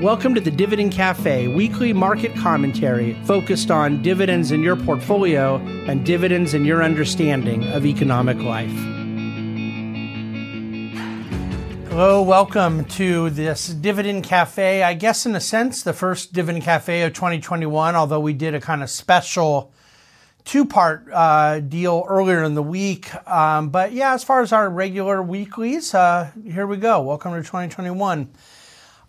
Welcome to the Dividend Cafe, weekly market commentary focused on dividends in your portfolio and dividends in your understanding of economic life. Hello, welcome to this Dividend Cafe. I guess, in a sense, the first Dividend Cafe of 2021, although we did a kind of special two part uh, deal earlier in the week. Um, but yeah, as far as our regular weeklies, uh, here we go. Welcome to 2021.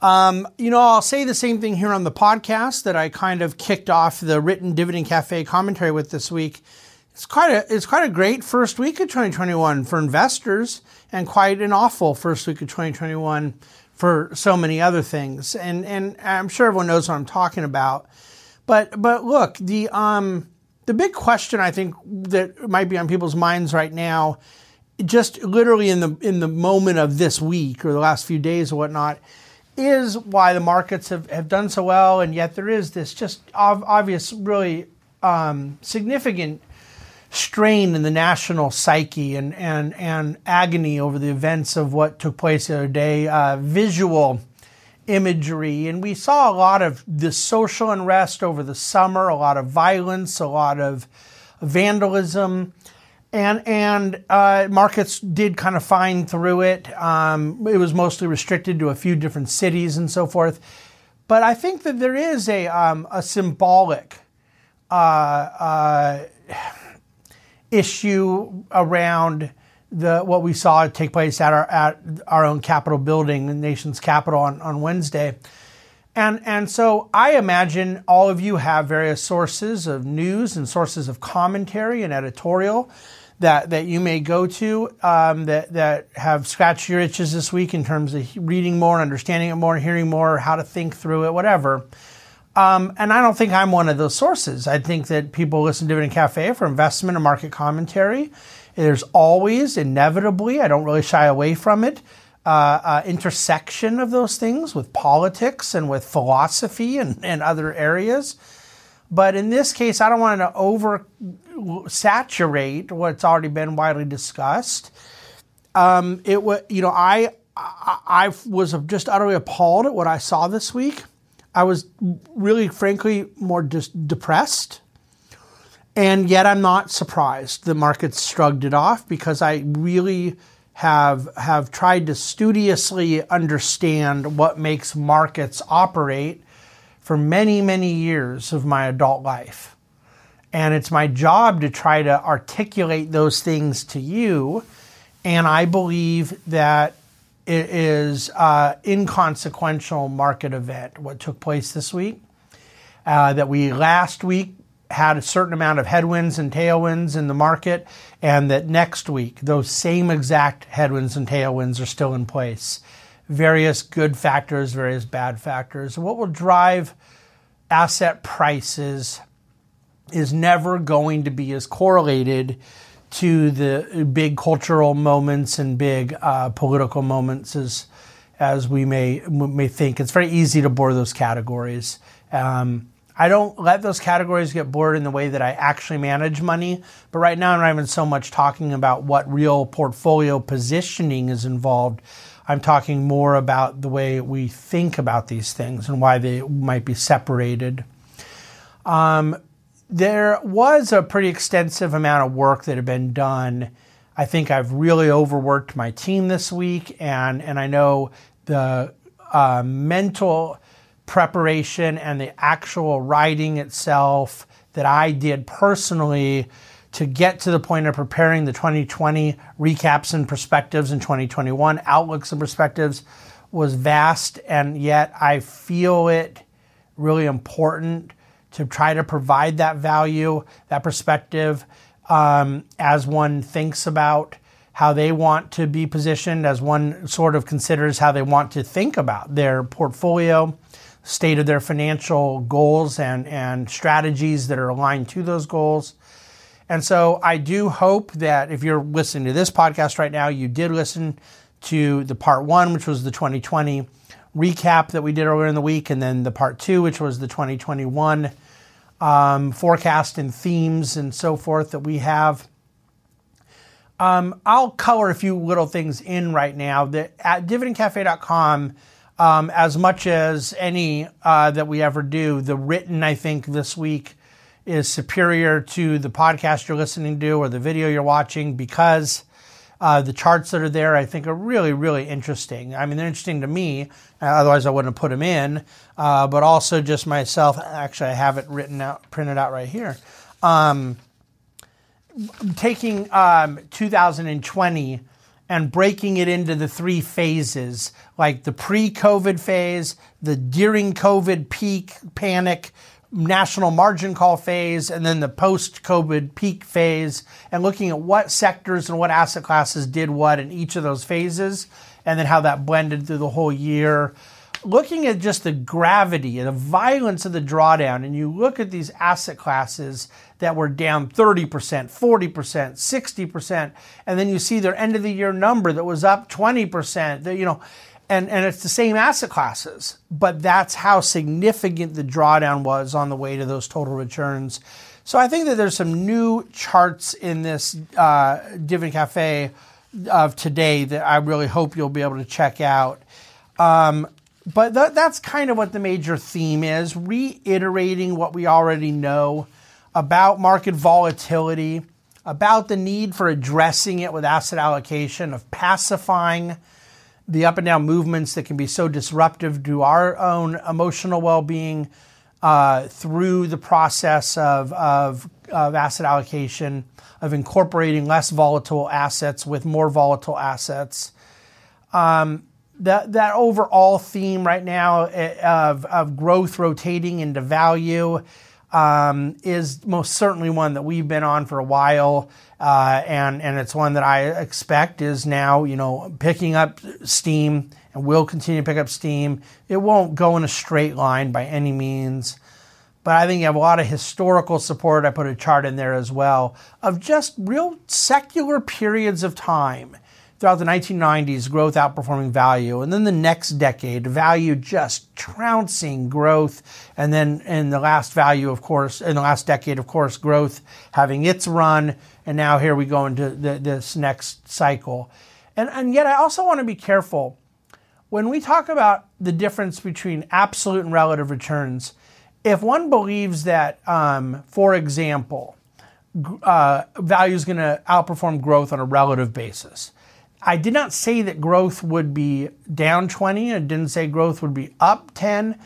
Um, you know, I'll say the same thing here on the podcast that I kind of kicked off the written Dividend Cafe commentary with this week. It's quite a it's quite a great first week of 2021 for investors, and quite an awful first week of 2021 for so many other things. And and I'm sure everyone knows what I'm talking about. But but look, the um the big question I think that might be on people's minds right now, just literally in the in the moment of this week or the last few days or whatnot, is why the markets have, have done so well, and yet there is this just obvious, really um, significant strain in the national psyche and, and, and agony over the events of what took place the other day, uh, visual imagery. And we saw a lot of the social unrest over the summer, a lot of violence, a lot of vandalism and and uh, markets did kind of fine through it. Um, it was mostly restricted to a few different cities and so forth. But I think that there is a um, a symbolic uh, uh, issue around the what we saw take place at our at our own Capitol building, the nation's capital, on, on Wednesday. And, and so I imagine all of you have various sources of news and sources of commentary and editorial that, that you may go to um, that, that have scratched your itches this week in terms of reading more, understanding it more, hearing more, how to think through it, whatever. Um, and I don't think I'm one of those sources. I think that people listen to Dividend Cafe for investment and market commentary. There's always, inevitably, I don't really shy away from it, uh, uh, intersection of those things with politics and with philosophy and, and other areas. But in this case, I don't want to over saturate what's already been widely discussed. Um, it was, you know, I, I, I was just utterly appalled at what I saw this week. I was really, frankly, more just depressed. And yet I'm not surprised the markets shrugged it off because I really have have tried to studiously understand what makes markets operate for many, many years of my adult life. And it's my job to try to articulate those things to you. And I believe that it is an inconsequential market event, what took place this week. Uh, that we last week had a certain amount of headwinds and tailwinds in the market, and that next week those same exact headwinds and tailwinds are still in place various good factors, various bad factors. What will drive asset prices is never going to be as correlated to the big cultural moments and big uh, political moments as as we may may think. It's very easy to bore those categories. Um, I don't let those categories get bored in the way that I actually manage money. But right now, I'm not even so much talking about what real portfolio positioning is involved. I'm talking more about the way we think about these things and why they might be separated. Um, there was a pretty extensive amount of work that had been done. I think I've really overworked my team this week, and, and I know the uh, mental preparation and the actual writing itself that I did personally to get to the point of preparing the 2020 recaps and perspectives and 2021 outlooks and perspectives was vast, and yet I feel it really important to try to provide that value, that perspective, um, as one thinks about how they want to be positioned, as one sort of considers how they want to think about their portfolio, state of their financial goals and, and strategies that are aligned to those goals. And so I do hope that if you're listening to this podcast right now, you did listen to the part one, which was the 2020 recap that we did earlier in the week, and then the part two, which was the 2021 um, forecast and themes and so forth that we have. Um, I'll color a few little things in right now. That at dividendcafe.com, um, as much as any uh, that we ever do. The written, I think, this week is superior to the podcast you're listening to or the video you're watching because uh, the charts that are there, I think, are really, really interesting. I mean, they're interesting to me. Otherwise, I wouldn't have put them in. Uh, but also just myself. Actually, I have it written out, printed out right here. Um, taking um, 2020 and breaking it into the three phases, like the pre-COVID phase, the during COVID peak panic, national margin call phase, and then the post-COVID peak phase, and looking at what sectors and what asset classes did what in each of those phases, and then how that blended through the whole year. Looking at just the gravity and the violence of the drawdown, and you look at these asset classes that were down 30%, 40%, 60%, and then you see their end of the year number that was up 20%, that, you know, and, and it's the same asset classes, but that's how significant the drawdown was on the way to those total returns. So I think that there's some new charts in this uh, Dividend Cafe of today that I really hope you'll be able to check out. Um, but th- that's kind of what the major theme is reiterating what we already know about market volatility, about the need for addressing it with asset allocation, of pacifying the up and down movements that can be so disruptive to our own emotional well being uh, through the process of, of, of asset allocation, of incorporating less volatile assets with more volatile assets. Um, that that overall theme right now eh, of, of growth rotating into value um, is most certainly one that we've been on for a while, uh, and and it's one that I expect is now you know picking up steam and will continue to pick up steam. It won't go in a straight line by any means. But I think you have a lot of historical support. I put a chart in there as well of just real secular periods of time throughout the 1990s, growth outperforming value. And then the next decade, value just trouncing growth. And then in the last value, of course, in the last decade, of course, growth having its run. And now here we go into the, this next cycle. And, and yet, I also want to be careful when we talk about the difference between absolute and relative returns. If one believes that, um, for example, uh, value is going to outperform growth on a relative basis, I did not say that growth would be down 20. I didn't say growth would be up 10.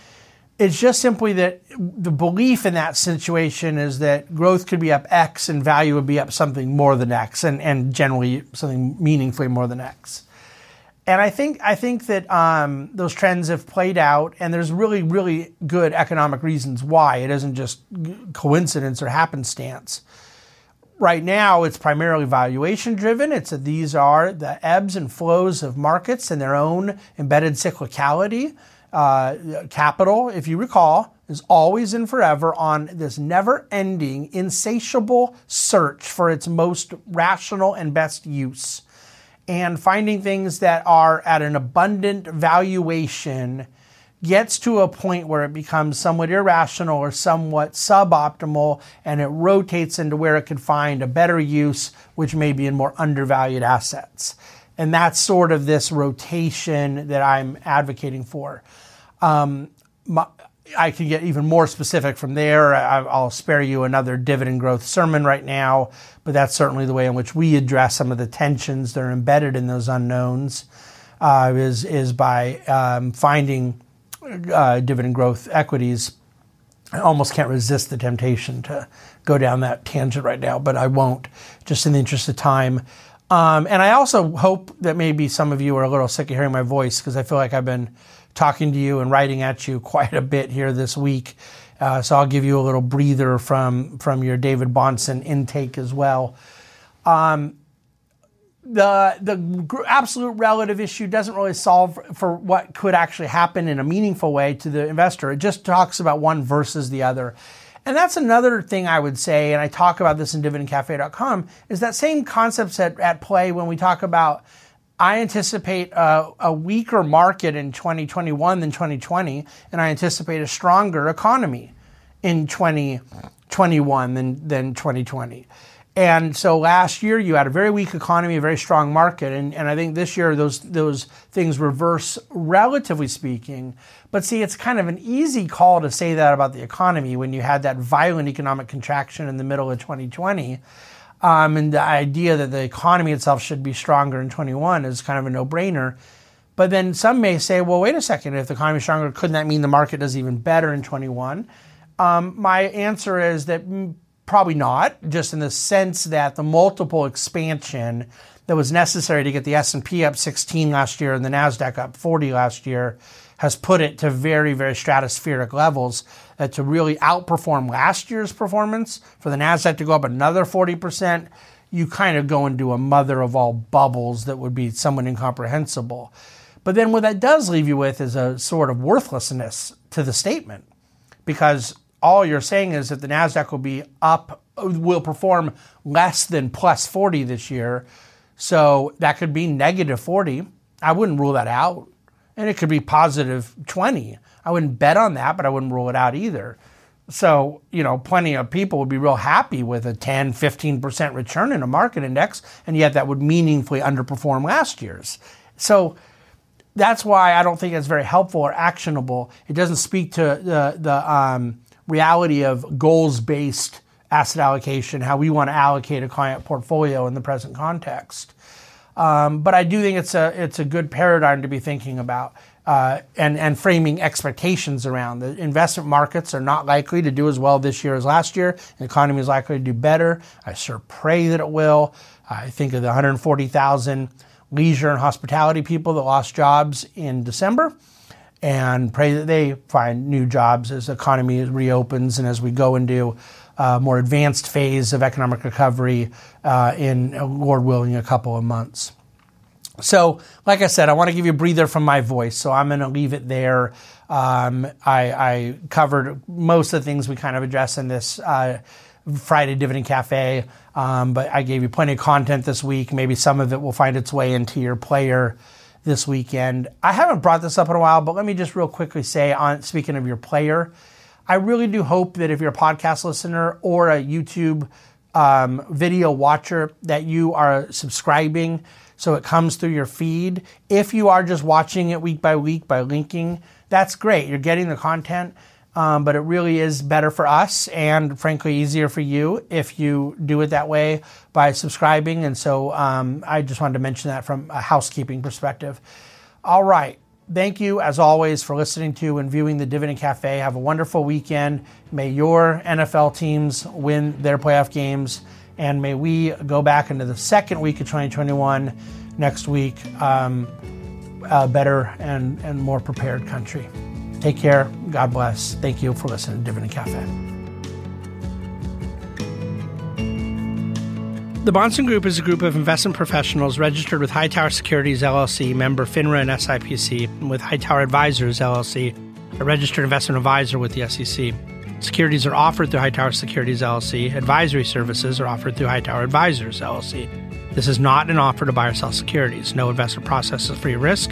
It's just simply that the belief in that situation is that growth could be up X and value would be up something more than X and, and generally something meaningfully more than X. And I think I think that um, those trends have played out, and there's really really good economic reasons why it isn't just coincidence or happenstance right now it's primarily valuation driven. It's a, these are the ebbs and flows of markets and their own embedded cyclicality. Uh, capital, if you recall, is always and forever on this never ending, insatiable search for its most rational and best use. And finding things that are at an abundant valuation gets to a point where it becomes somewhat irrational or somewhat suboptimal and it rotates into where it could find a better use, which may be in more undervalued assets. And that's sort of this rotation that I'm advocating for. Um, my, I can get even more specific from there. I, will spare you another dividend growth sermon right now, but that's certainly the way in which we address some of the tensions that are embedded in those unknowns. Uh, is is by um, finding uh, dividend growth equities, I almost can't resist the temptation to go down that tangent right now, but I won't, just in the interest of time. Um, and I also hope that maybe some of you are a little sick of hearing my voice because I feel like I've been talking to you and writing at you quite a bit here this week. Uh, so I'll give you a little breather from from your David Bahnsen intake as well. Um, the the absolute relative issue doesn't really solve for what could actually happen in a meaningful way to the investor. It just talks about one versus the other. And that's another thing I would say, and I talk about this in dividendcafe.com, is that same concepts at, at play when we talk about I anticipate a, a weaker market in 2021 than 2020, and I anticipate a stronger economy in 2021 than, than 2020. And so last year you had a very weak economy, a very strong market, and, and I think this year those those things reverse relatively speaking. But see, it's kind of an easy call to say that about the economy when you had that violent economic contraction in the middle of 2020. Um, and the idea that the economy itself should be stronger in 21 is kind of a no-brainer. But then some may say, well, wait a second, if the economy is stronger, couldn't that mean the market does even better in 21? Um, my answer is that Probably not, just in the sense that the multiple expansion that was necessary to get the S&P up 16 last year and the Nasdaq up 40 last year has put it to very very stratospheric levels that to really outperform last year's performance for the Nasdaq to go up another 40%, you kind of go into a mother of all bubbles that would be somewhat incomprehensible. But then what that does leave you with is a sort of worthlessness to the statement because all you're saying is that the Nasdaq will be up, will perform less than plus 40 this year. So that could be negative 40. I wouldn't rule that out. And it could be positive 20. I wouldn't bet on that, but I wouldn't rule it out either. So, you know, plenty of people would be real happy with a 10, 15% return in a market index, and yet that would meaningfully underperform last year's. So that's why I don't think it's very helpful or actionable. It doesn't speak to the, the um, reality of goals based asset allocation, how we want to allocate a client portfolio in the present context. Um, but I do think it's a it's a good paradigm to be thinking about uh, and and framing expectations around. The investment markets are not likely to do as well this year as last year. The economy is likely to do better. I sure pray that it will. I think of the 140,000 leisure and hospitality people that lost jobs in December and pray that they find new jobs as the economy reopens and as we go into a more advanced phase of economic recovery uh, in, Lord willing, a couple of months. So, like I said, I want to give you a breather from my voice, so I'm going to leave it there. Um, I, I, covered most of the things we kind of address in this uh, Friday Dividend Cafe, um, but I gave you plenty of content this week. Maybe some of it will find its way into your player this weekend. I haven't brought this up in a while, but let me just real quickly say on speaking of your player, I really do hope that if you're a podcast listener or a YouTube um, video watcher, that you are subscribing so it comes through your feed. If you are just watching it week by week by linking, that's great. You're getting the content. Um, but it really is better for us and frankly easier for you if you do it that way by subscribing. And so um, I just wanted to mention that from a housekeeping perspective. All right. Thank you, as always, for listening to and viewing the Dividend Cafe. Have a wonderful weekend. May your NFL teams win their playoff games, and may we go back into the second week of 2021 next week, um, a better and, and more prepared country. Take care. God bless. Thank you for listening to Dividend Cafe. The Bahnsen Group is a group of investment professionals registered with Hightower Securities LLC, member FINRA and SIPC, and with Hightower Advisors LLC, a registered investment advisor with the SEC. Securities are offered through Hightower Securities LLC. Advisory services are offered through Hightower Advisors LLC. This is not an offer to buy or sell securities. No investment process is free risk